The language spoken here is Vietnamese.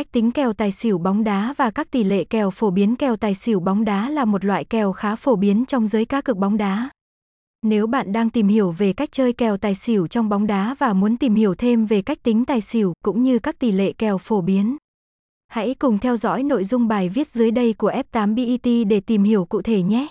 Cách tính kèo tài xỉu bóng đá và các tỷ lệ kèo phổ biến kèo tài xỉu bóng đá là một loại kèo khá phổ biến trong giới cá cược bóng đá. Nếu bạn đang tìm hiểu về cách chơi kèo tài xỉu trong bóng đá và muốn tìm hiểu thêm về cách tính tài xỉu cũng như các tỷ lệ kèo phổ biến, hãy cùng theo dõi nội dung bài viết dưới đây của F8BET để tìm hiểu cụ thể nhé.